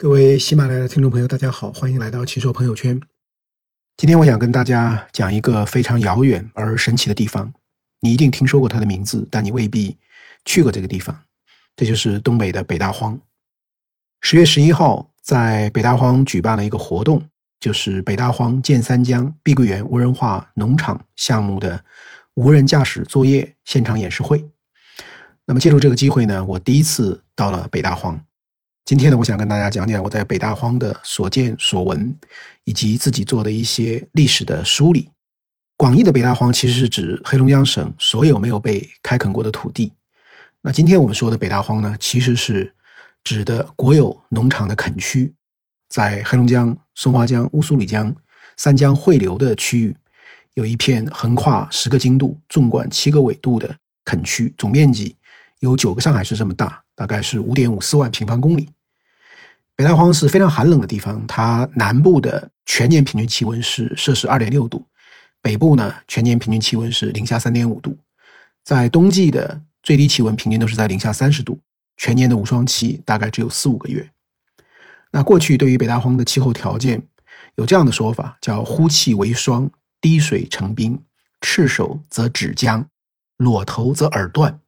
各位喜马拉雅的听众朋友，大家好，欢迎来到奇说朋友圈。今天我想跟大家讲一个非常遥远而神奇的地方，你一定听说过它的名字，但你未必去过这个地方。这就是东北的北大荒。十月十一号，在北大荒举办了一个活动，就是北大荒建三江碧桂园无人化农场项目的无人驾驶作业现场演示会。那么借助这个机会呢，我第一次到了北大荒。今天呢，我想跟大家讲讲我在北大荒的所见所闻，以及自己做的一些历史的梳理。广义的北大荒其实是指黑龙江省所有没有被开垦过的土地。那今天我们说的北大荒呢，其实是指的国有农场的垦区，在黑龙江松花江、乌苏里江三江汇流的区域，有一片横跨十个经度、纵贯七个纬度的垦区，总面积有九个上海市这么大，大概是五点五四万平方公里。北大荒是非常寒冷的地方，它南部的全年平均气温是摄氏二点六度，北部呢全年平均气温是零下三点五度，在冬季的最低气温平均都是在零下三十度，全年的无霜期大概只有四五个月。那过去对于北大荒的气候条件有这样的说法，叫呼气为霜，滴水成冰，赤手则指僵，裸头则耳断。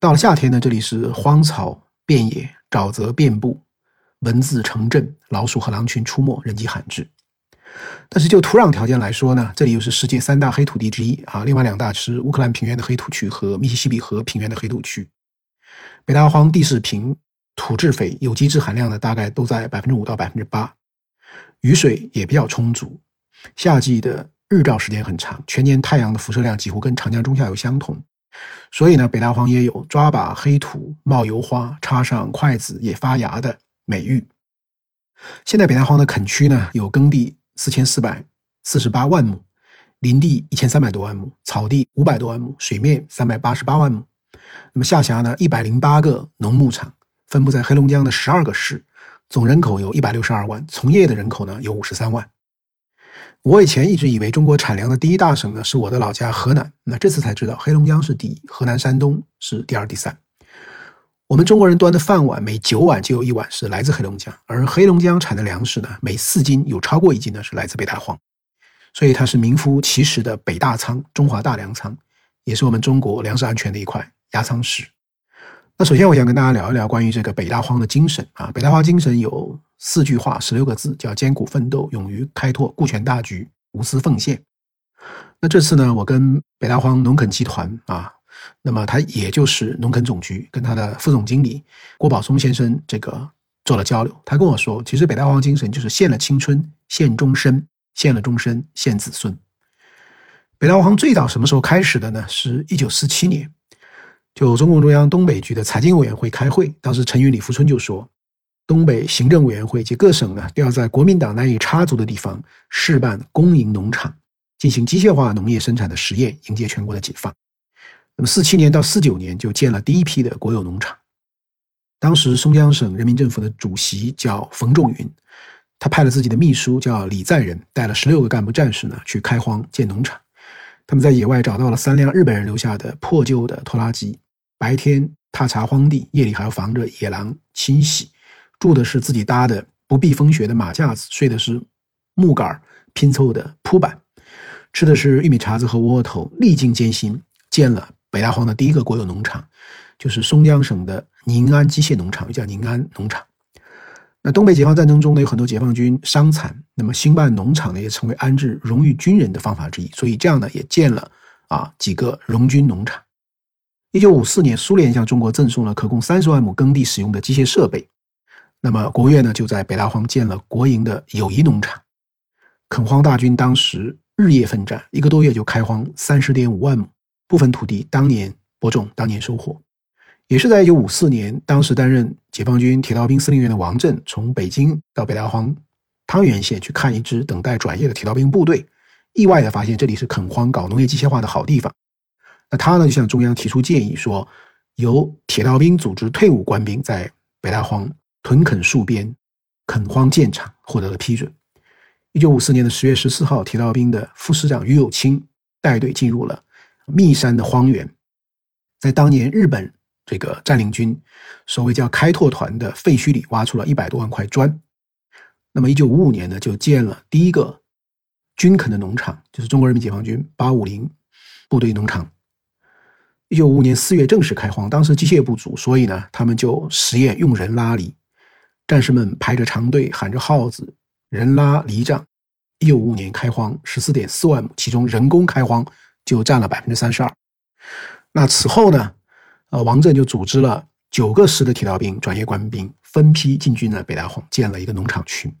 到了夏天呢，这里是荒草遍野，沼泽遍布。蚊子成阵，老鼠和狼群出没，人迹罕至。但是就土壤条件来说呢，这里又是世界三大黑土地之一啊。另外两大是乌克兰平原的黑土区和密西西比河平原的黑土区。北大荒地势平，土质肥，有机质含量呢大概都在百分之五到百分之八，雨水也比较充足。夏季的日照时间很长，全年太阳的辐射量几乎跟长江中下游相同。所以呢，北大荒也有抓把黑土冒油花，插上筷子也发芽的。美誉。现在北大荒的垦区呢，有耕地四千四百四十八万亩，林地一千三百多万亩，草地五百多万亩，水面三百八十八万亩。那么下辖呢一百零八个农牧场，分布在黑龙江的十二个市，总人口有一百六十二万，从业的人口呢有五十三万。我以前一直以为中国产粮的第一大省呢是我的老家河南，那这次才知道黑龙江是第一，河南、山东是第二、第三。我们中国人端的饭碗，每九碗就有一碗是来自黑龙江，而黑龙江产的粮食呢，每四斤有超过一斤呢是来自北大荒，所以它是名副其实的北大仓，中华大粮仓，也是我们中国粮食安全的一块压舱石。那首先我想跟大家聊一聊关于这个北大荒的精神啊，北大荒精神有四句话，十六个字，叫艰苦奋斗、勇于开拓、顾全大局、无私奉献。那这次呢，我跟北大荒农垦集团啊。那么他也就是农垦总局跟他的副总经理郭宝松先生这个做了交流。他跟我说，其实北大荒精神就是献了青春，献终身，献了终身，献子孙。北大荒最早什么时候开始的呢？是一九四七年，就中共中央东北局的财经委员会开会，当时陈云、李富春就说，东北行政委员会及各省呢，都要在国民党难以插足的地方试办公营农场，进行机械化农业生产的实验，迎接全国的解放。那么，四七年到四九年就建了第一批的国有农场。当时松江省人民政府的主席叫冯仲云，他派了自己的秘书叫李在仁，带了十六个干部战士呢去开荒建农场。他们在野外找到了三辆日本人留下的破旧的拖拉机，白天踏查荒地，夜里还要防着野狼侵袭。住的是自己搭的不避风雪的马架子，睡的是木杆拼凑的铺板，吃的是玉米碴子和窝窝头，历尽艰辛建了。北大荒的第一个国有农场，就是松江省的宁安机械农场，又叫宁安农场。那东北解放战争中呢，有很多解放军伤残，那么兴办农场呢，也成为安置荣誉军人的方法之一。所以这样呢，也建了啊几个荣军农场。一九五四年，苏联向中国赠送了可供三十万亩耕地使用的机械设备，那么国务院呢，就在北大荒建了国营的友谊农场。垦荒大军当时日夜奋战，一个多月就开荒三十点五万亩。部分土地当年播种，当年收获，也是在一九五四年，当时担任解放军铁道兵司令员的王震从北京到北大荒汤原县去看一支等待转业的铁道兵部队，意外的发现这里是垦荒搞农业机械化的好地方。那他呢就向中央提出建议，说由铁道兵组织退伍官兵在北大荒屯垦戍边，垦荒建厂，获得了批准。一九五四年的十月十四号，铁道兵的副师长于友清带队进入了。密山的荒原，在当年日本这个占领军，所谓叫开拓团的废墟里挖出了一百多万块砖。那么，一九五五年呢，就建了第一个军垦的农场，就是中国人民解放军八五零部队农场。一九五五年四月正式开荒，当时机械不足，所以呢，他们就实验用人拉犁，战士们排着长队，喊着号子，人拉犁杖。一五年开荒十四点四万亩，其中人工开荒就占了百分之三十二。那此后呢，呃，王震就组织了九个师的铁道兵、专业官兵，分批进军了北大荒，建了一个农场区。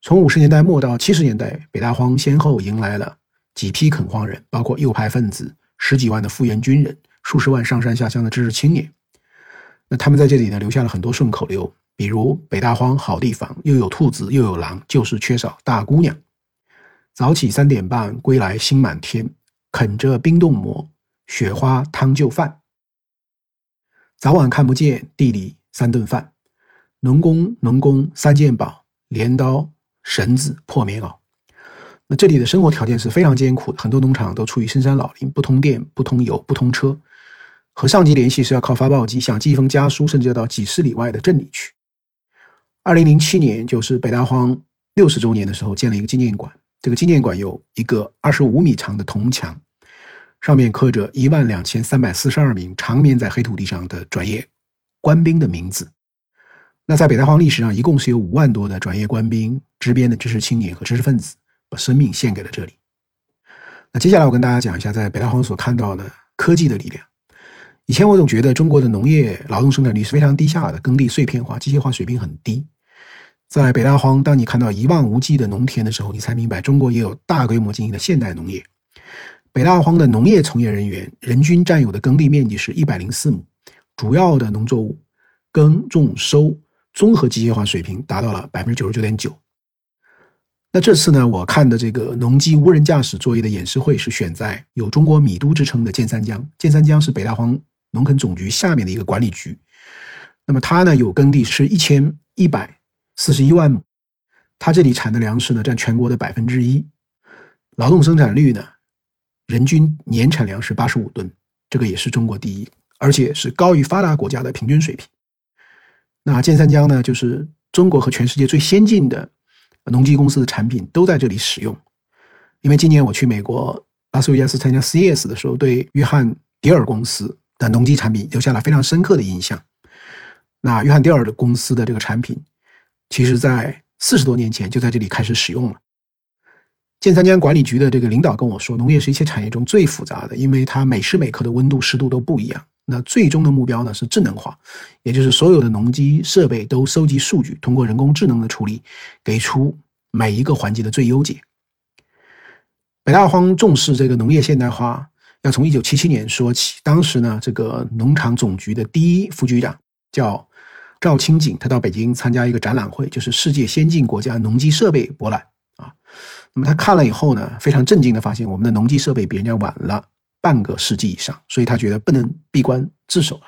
从五十年代末到七十年代，北大荒先后迎来了几批垦荒人，包括右派分子、十几万的复员军人、数十万上山下乡的知识青年。那他们在这里呢，留下了很多顺口溜。比如北大荒好地方，又有兔子又有狼，就是缺少大姑娘。早起三点半，归来心满天，啃着冰冻馍，雪花汤就饭。早晚看不见地里三顿饭，农工农工三件宝：镰刀、绳子、破棉袄。那这里的生活条件是非常艰苦的，很多农场都处于深山老林，不通电、不通油、不通车，和上级联系是要靠发报机，想寄一封家书，甚至要到几十里外的镇里去。二零零七年，就是北大荒六十周年的时候，建了一个纪念馆。这个纪念馆有一个二十五米长的铜墙，上面刻着一万两千三百四十二名长眠在黑土地上的转业官兵的名字。那在北大荒历史上，一共是有五万多的转业官兵、支边的知识青年和知识分子，把生命献给了这里。那接下来我跟大家讲一下，在北大荒所看到的科技的力量。以前我总觉得中国的农业劳动生产率是非常低下的，耕地碎片化、机械化水平很低。在北大荒，当你看到一望无际的农田的时候，你才明白中国也有大规模经营的现代农业。北大荒的农业从业人员人均占有的耕地面积是一百零四亩，主要的农作物耕种收综合机械化水平达到了百分之九十九点九。那这次呢，我看的这个农机无人驾驶作业的演示会是选在有中国米都之称的建三江，建三江是北大荒。农垦总局下面的一个管理局，那么它呢有耕地是一千一百四十一万亩，它这里产的粮食呢占全国的百分之一，劳动生产率呢人均年产粮食八十五吨，这个也是中国第一，而且是高于发达国家的平均水平。那建三江呢，就是中国和全世界最先进的农机公司的产品都在这里使用。因为今年我去美国拉斯维加斯参加 CES 的时候，对约翰迪尔公司。的农机产品留下了非常深刻的印象。那约翰迪尔的公司的这个产品，其实在四十多年前就在这里开始使用了。建三江管理局的这个领导跟我说，农业是一切产业中最复杂的，因为它每时每刻的温度、湿度都不一样。那最终的目标呢是智能化，也就是所有的农机设备都收集数据，通过人工智能的处理，给出每一个环节的最优解。北大荒重视这个农业现代化。要从一九七七年说起，当时呢，这个农场总局的第一副局长叫赵清景，他到北京参加一个展览会，就是世界先进国家农机设备博览啊。那么他看了以后呢，非常震惊的发现，我们的农机设备比人家晚了半个世纪以上，所以他觉得不能闭关自守了。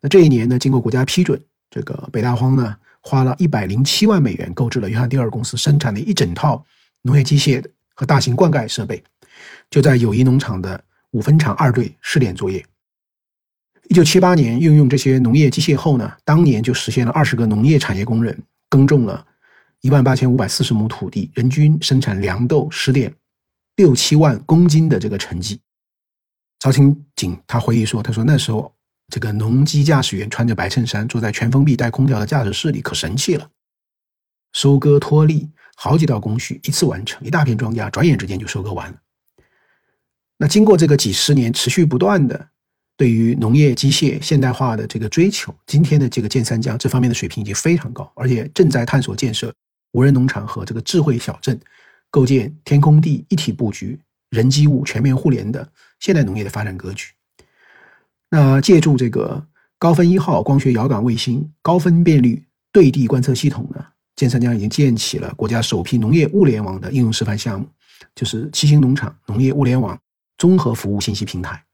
那这一年呢，经过国家批准，这个北大荒呢，花了一百零七万美元购置了约翰迪尔公司生产的一整套农业机械和大型灌溉设备，就在友谊农场的。五分场二队试点作业。一九七八年运用这些农业机械后呢，当年就实现了二十个农业产业工人耕种了一万八千五百四十亩土地，人均生产粮豆十点六七万公斤的这个成绩。曹清景他回忆说：“他说那时候这个农机驾驶员穿着白衬衫，坐在全封闭带空调的驾驶室里，可神气了。收割脱粒，好几道工序一次完成，一大片庄稼转眼之间就收割完了。”那经过这个几十年持续不断的对于农业机械现代化的这个追求，今天的这个建三江这方面的水平已经非常高，而且正在探索建设无人农场和这个智慧小镇，构建天空地一体布局、人机物全面互联的现代农业的发展格局。那借助这个高分一号光学遥感卫星高分辨率对地观测系统呢，建三江已经建起了国家首批农业物联网的应用示范项目，就是七星农场农业物联网。综合服务信息平台。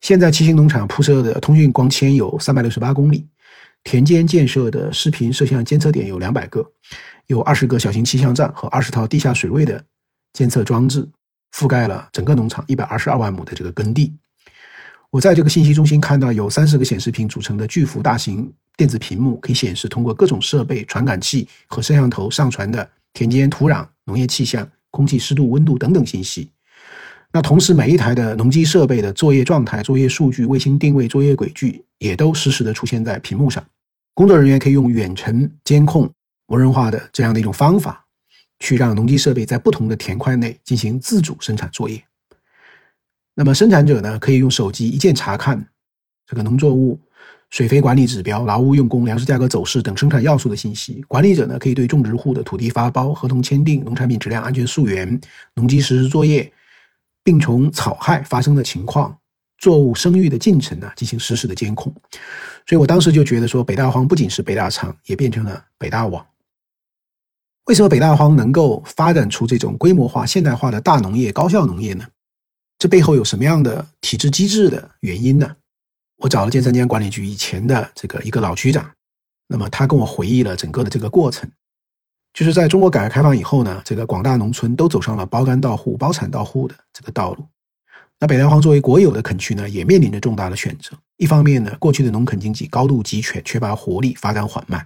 现在七星农场铺设的通讯光纤有三百六十八公里，田间建设的视频摄像监测点有两百个，有二十个小型气象站和二十套地下水位的监测装置，覆盖了整个农场一百二十二万亩的这个耕地。我在这个信息中心看到有三十个显示屏组成的巨幅大型电子屏幕，可以显示通过各种设备、传感器和摄像头上传的田间土壤、农业气象、空气湿度、温度等等信息。那同时，每一台的农机设备的作业状态、作业数据、卫星定位、作业轨迹也都实时的出现在屏幕上。工作人员可以用远程监控、无人化的这样的一种方法，去让农机设备在不同的田块内进行自主生产作业。那么生产者呢，可以用手机一键查看这个农作物水肥管理指标、劳务用工、粮食价格走势等生产要素的信息。管理者呢，可以对种植户的土地发包、合同签订、农产品质量安全溯源、农机实施作业。病虫草害发生的情况，作物生育的进程呢，进行实时的监控。所以我当时就觉得说，北大荒不仅是北大仓，也变成了北大网。为什么北大荒能够发展出这种规模化、现代化的大农业、高效农业呢？这背后有什么样的体制机制的原因呢？我找了建三江管理局以前的这个一个老局长，那么他跟我回忆了整个的这个过程。就是在中国改革开放以后呢，这个广大农村都走上了包干到户、包产到户的这个道路。那北大荒作为国有的垦区呢，也面临着重大的选择。一方面呢，过去的农垦经济高度集权，缺乏活力，发展缓慢；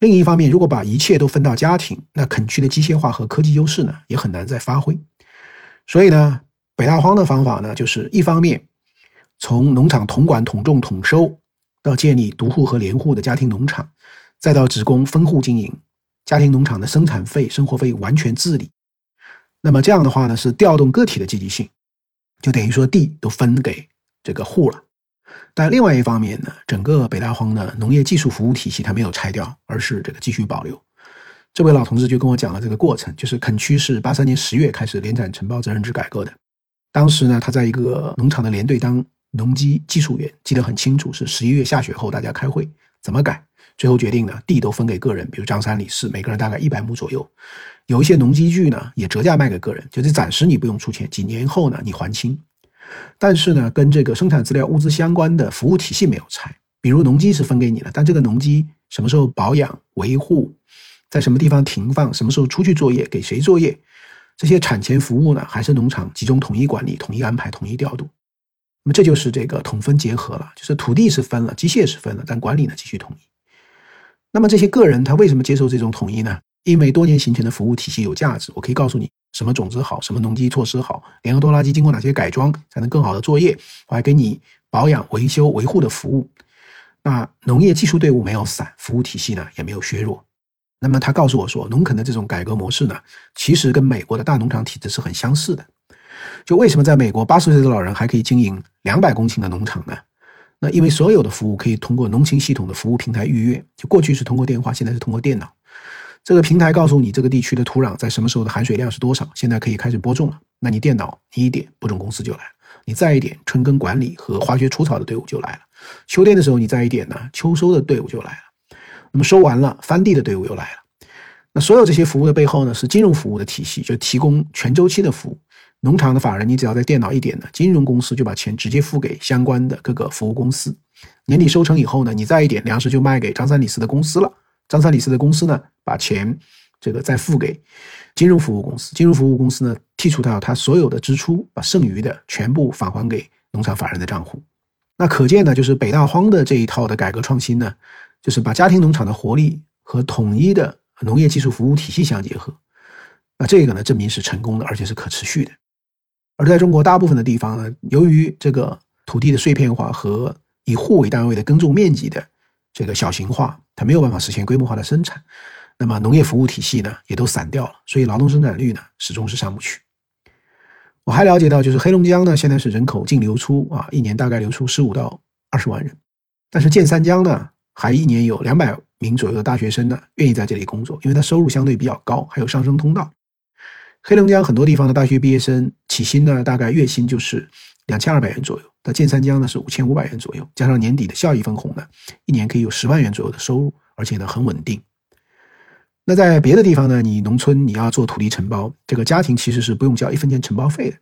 另一方面，如果把一切都分到家庭，那垦区的机械化和科技优势呢，也很难再发挥。所以呢，北大荒的方法呢，就是一方面从农场统管、统种、统收，到建立独户和联户的家庭农场，再到职工分户经营。家庭农场的生产费、生活费完全自理，那么这样的话呢，是调动个体的积极性，就等于说地都分给这个户了。但另外一方面呢，整个北大荒的农业技术服务体系它没有拆掉，而是这个继续保留。这位老同志就跟我讲了这个过程，就是垦区是八三年十月开始联产承包责任制改革的，当时呢，他在一个农场的连队当农机技术员，记得很清楚，是十一月下雪后大家开会怎么改。最后决定呢，地都分给个人，比如张三李四，每个人大概一百亩左右。有一些农机具呢，也折价卖给个人，就是暂时你不用出钱，几年后呢你还清。但是呢，跟这个生产资料物资相关的服务体系没有拆，比如农机是分给你了，但这个农机什么时候保养维护，在什么地方停放，什么时候出去作业，给谁作业，这些产前服务呢，还是农场集中统一管理、统一安排、统一调度。那么这就是这个统分结合了，就是土地是分了，机械是分了，但管理呢继续统一。那么这些个人他为什么接受这种统一呢？因为多年形成的服务体系有价值。我可以告诉你，什么种子好，什么农机措施好，联合拖拉机经过哪些改装才能更好的作业，我还给你保养、维修、维护的服务。那农业技术队伍没有散，服务体系呢也没有削弱。那么他告诉我说，农垦的这种改革模式呢，其实跟美国的大农场体制是很相似的。就为什么在美国八十岁的老人还可以经营两百公顷的农场呢？那因为所有的服务可以通过农情系统的服务平台预约，就过去是通过电话，现在是通过电脑。这个平台告诉你这个地区的土壤在什么时候的含水量是多少，现在可以开始播种了。那你电脑你一点，播种公司就来了；你再一点，春耕管理和化学除草的队伍就来了。秋天的时候你再一点呢，秋收的队伍就来了。那么收完了，翻地的队伍又来了。那所有这些服务的背后呢，是金融服务的体系，就提供全周期的服务。农场的法人，你只要在电脑一点呢，金融公司就把钱直接付给相关的各个服务公司。年底收成以后呢，你再一点粮食就卖给张三李四的公司了。张三李四的公司呢，把钱这个再付给金融服务公司。金融服务公司呢，剔除掉他所有的支出，把剩余的全部返还给农场法人的账户。那可见呢，就是北大荒的这一套的改革创新呢，就是把家庭农场的活力和统一的农业技术服务体系相结合。那这个呢，证明是成功的，而且是可持续的。而在中国大部分的地方呢，由于这个土地的碎片化和以户为单位的耕种面积的这个小型化，它没有办法实现规模化的生产，那么农业服务体系呢也都散掉了，所以劳动生产率呢始终是上不去。我还了解到，就是黑龙江呢现在是人口净流出啊，一年大概流出十五到二十万人，但是建三江呢还一年有两百名左右的大学生呢愿意在这里工作，因为它收入相对比较高，还有上升通道。黑龙江很多地方的大学毕业生起薪呢，大概月薪就是两千二百元左右。到建三江呢是五千五百元左右，加上年底的效益分红呢，一年可以有十万元左右的收入，而且呢很稳定。那在别的地方呢，你农村你要做土地承包，这个家庭其实是不用交一分钱承包费的。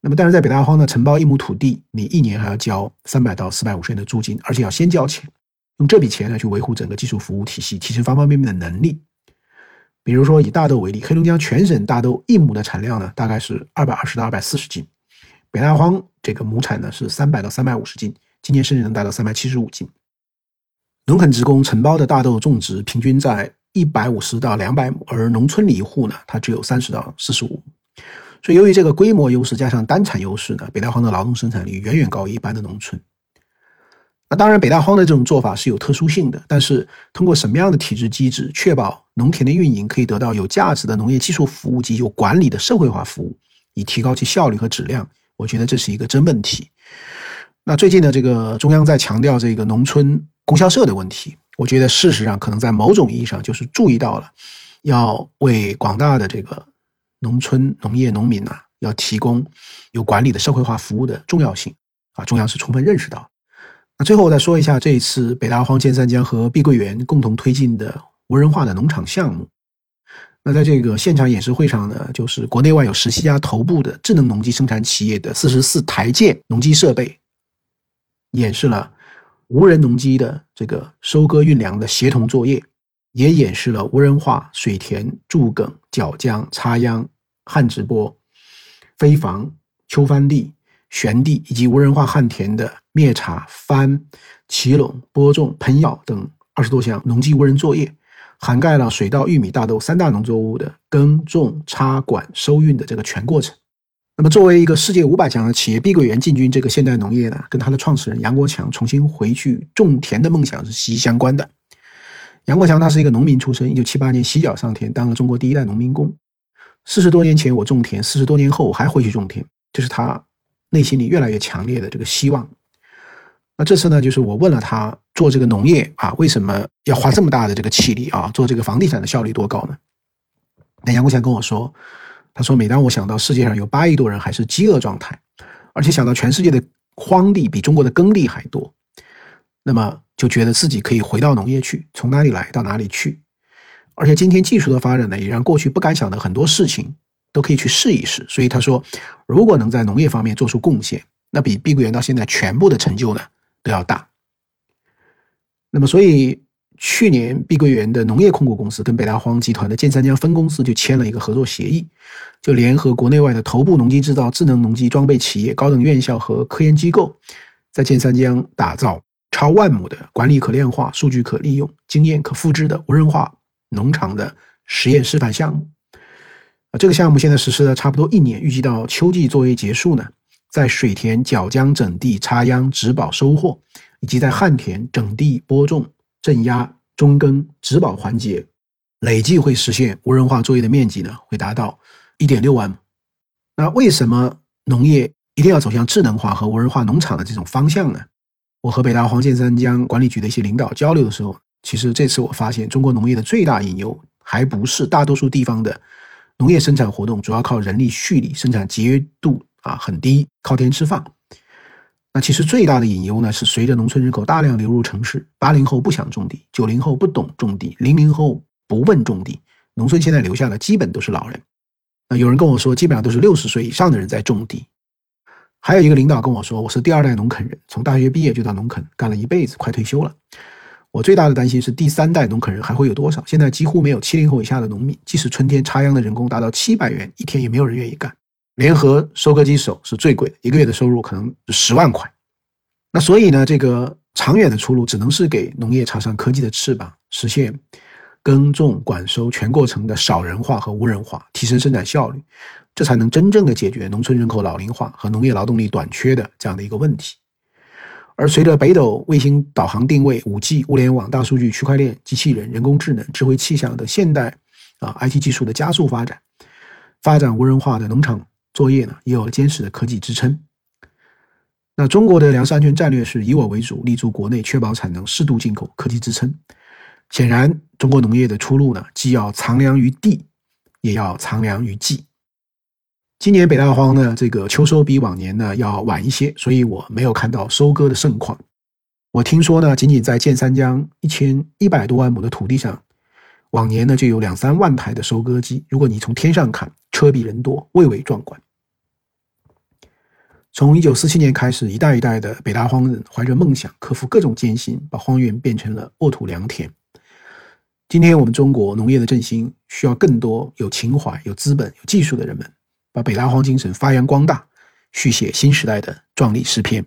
那么但是在北大荒呢，承包一亩土地，你一年还要交三百到四百五十元的租金，而且要先交钱，用这笔钱呢去维护整个技术服务体系，提升方方面面的能力。比如说以大豆为例，黑龙江全省大豆一亩的产量呢，大概是二百二十到二百四十斤，北大荒这个亩产呢是三百到三百五十斤，今年甚至能达到三百七十五斤。农垦职工承包的大豆种植平均在一百五十到两百亩，而农村里一户呢，它只有三十到四十五所以由于这个规模优势加上单产优势呢，北大荒的劳动生产率远远高于一般的农村。那当然，北大荒的这种做法是有特殊性的，但是通过什么样的体制机制，确保农田的运营可以得到有价值的农业技术服务及有管理的社会化服务，以提高其效率和质量，我觉得这是一个真问题。那最近呢，这个中央在强调这个农村供销社的问题，我觉得事实上可能在某种意义上就是注意到了，要为广大的这个农村农业农民呐，要提供有管理的社会化服务的重要性啊，中央是充分认识到。那最后我再说一下这一次北大荒、建三江和碧桂园共同推进的无人化的农场项目。那在这个现场演示会上呢，就是国内外有十七家头部的智能农机生产企业的四十四台件农机设备，演示了无人农机的这个收割运粮的协同作业，也演示了无人化水田筑埂、绞浆、插秧、旱直播、飞防、秋翻地。旋地以及无人化旱田的灭茬、翻、起垄、播种、喷药等二十多项农机无人作业，涵盖了水稻、玉米、大豆三大农作物的耕种、插管、收运的这个全过程。那么，作为一个世界五百强的企业，碧桂园进军这个现代农业呢，跟他的创始人杨国强重新回去种田的梦想是息息相关的。杨国强他是一个农民出身，一九七八年洗脚上田，当了中国第一代农民工。四十多年前我种田，四十多年后我还回去种田，这是他。内心里越来越强烈的这个希望，那这次呢，就是我问了他做这个农业啊，为什么要花这么大的这个气力啊？做这个房地产的效率多高呢？那杨国强跟我说，他说每当我想到世界上有八亿多人还是饥饿状态，而且想到全世界的荒地比中国的耕地还多，那么就觉得自己可以回到农业去，从哪里来到哪里去，而且今天技术的发展呢，也让过去不敢想的很多事情。都可以去试一试，所以他说，如果能在农业方面做出贡献，那比碧桂园到现在全部的成就呢都要大。那么，所以去年碧桂园的农业控股公司跟北大荒集团的建三江分公司就签了一个合作协议，就联合国内外的头部农机制造、智能农机装备企业、高等院校和科研机构，在建三江打造超万亩的管理可量化、数据可利用、经验可复制的无人化农场的实验示范项目。啊，这个项目现在实施了差不多一年，预计到秋季作业结束呢，在水田绞浆、整地、插秧、植保、收获，以及在旱田整地、播种、镇压、中耕、植保环节，累计会实现无人化作业的面积呢，会达到一点六万亩。那为什么农业一定要走向智能化和无人化农场的这种方向呢？我和北大黄建三江管理局的一些领导交流的时候，其实这次我发现，中国农业的最大隐忧，还不是大多数地方的。农业生产活动主要靠人力蓄力，生产节约度啊很低，靠天吃饭。那其实最大的隐忧呢，是随着农村人口大量流入城市，八零后不想种地，九零后不懂种地，零零后不问种地，农村现在留下的基本都是老人。那有人跟我说，基本上都是六十岁以上的人在种地。还有一个领导跟我说，我是第二代农垦人，从大学毕业就到农垦干了一辈子，快退休了。我最大的担心是第三代农垦人还会有多少？现在几乎没有七零后以下的农民，即使春天插秧的人工达到七百元一天，也没有人愿意干。联合收割机手是最贵的，一个月的收入可能十万块。那所以呢，这个长远的出路只能是给农业插上科技的翅膀，实现耕种管收全过程的少人化和无人化，提升生产效率，这才能真正的解决农村人口老龄化和农业劳动力短缺的这样的一个问题。而随着北斗卫星导航定位、五 G、物联网、大数据、区块链、机器人、人工智能、智慧气象等现代啊 IT 技术的加速发展，发展无人化的农场作业呢，也有了坚实的科技支撑。那中国的粮食安全战略是以我为主，立足国内，确保产能，适度进口，科技支撑。显然，中国农业的出路呢，既要藏粮于地，也要藏粮于技。今年北大荒呢，这个秋收比往年呢要晚一些，所以我没有看到收割的盛况。我听说呢，仅仅在建三江一千一百多万亩的土地上，往年呢就有两三万台的收割机。如果你从天上看，车比人多，蔚为壮观。从一九四七年开始，一代一代的北大荒人怀着梦想，克服各种艰辛，把荒原变成了沃土良田。今天我们中国农业的振兴，需要更多有情怀、有资本、有技术的人们。把北大荒精神发扬光大，续写新时代的壮丽诗篇。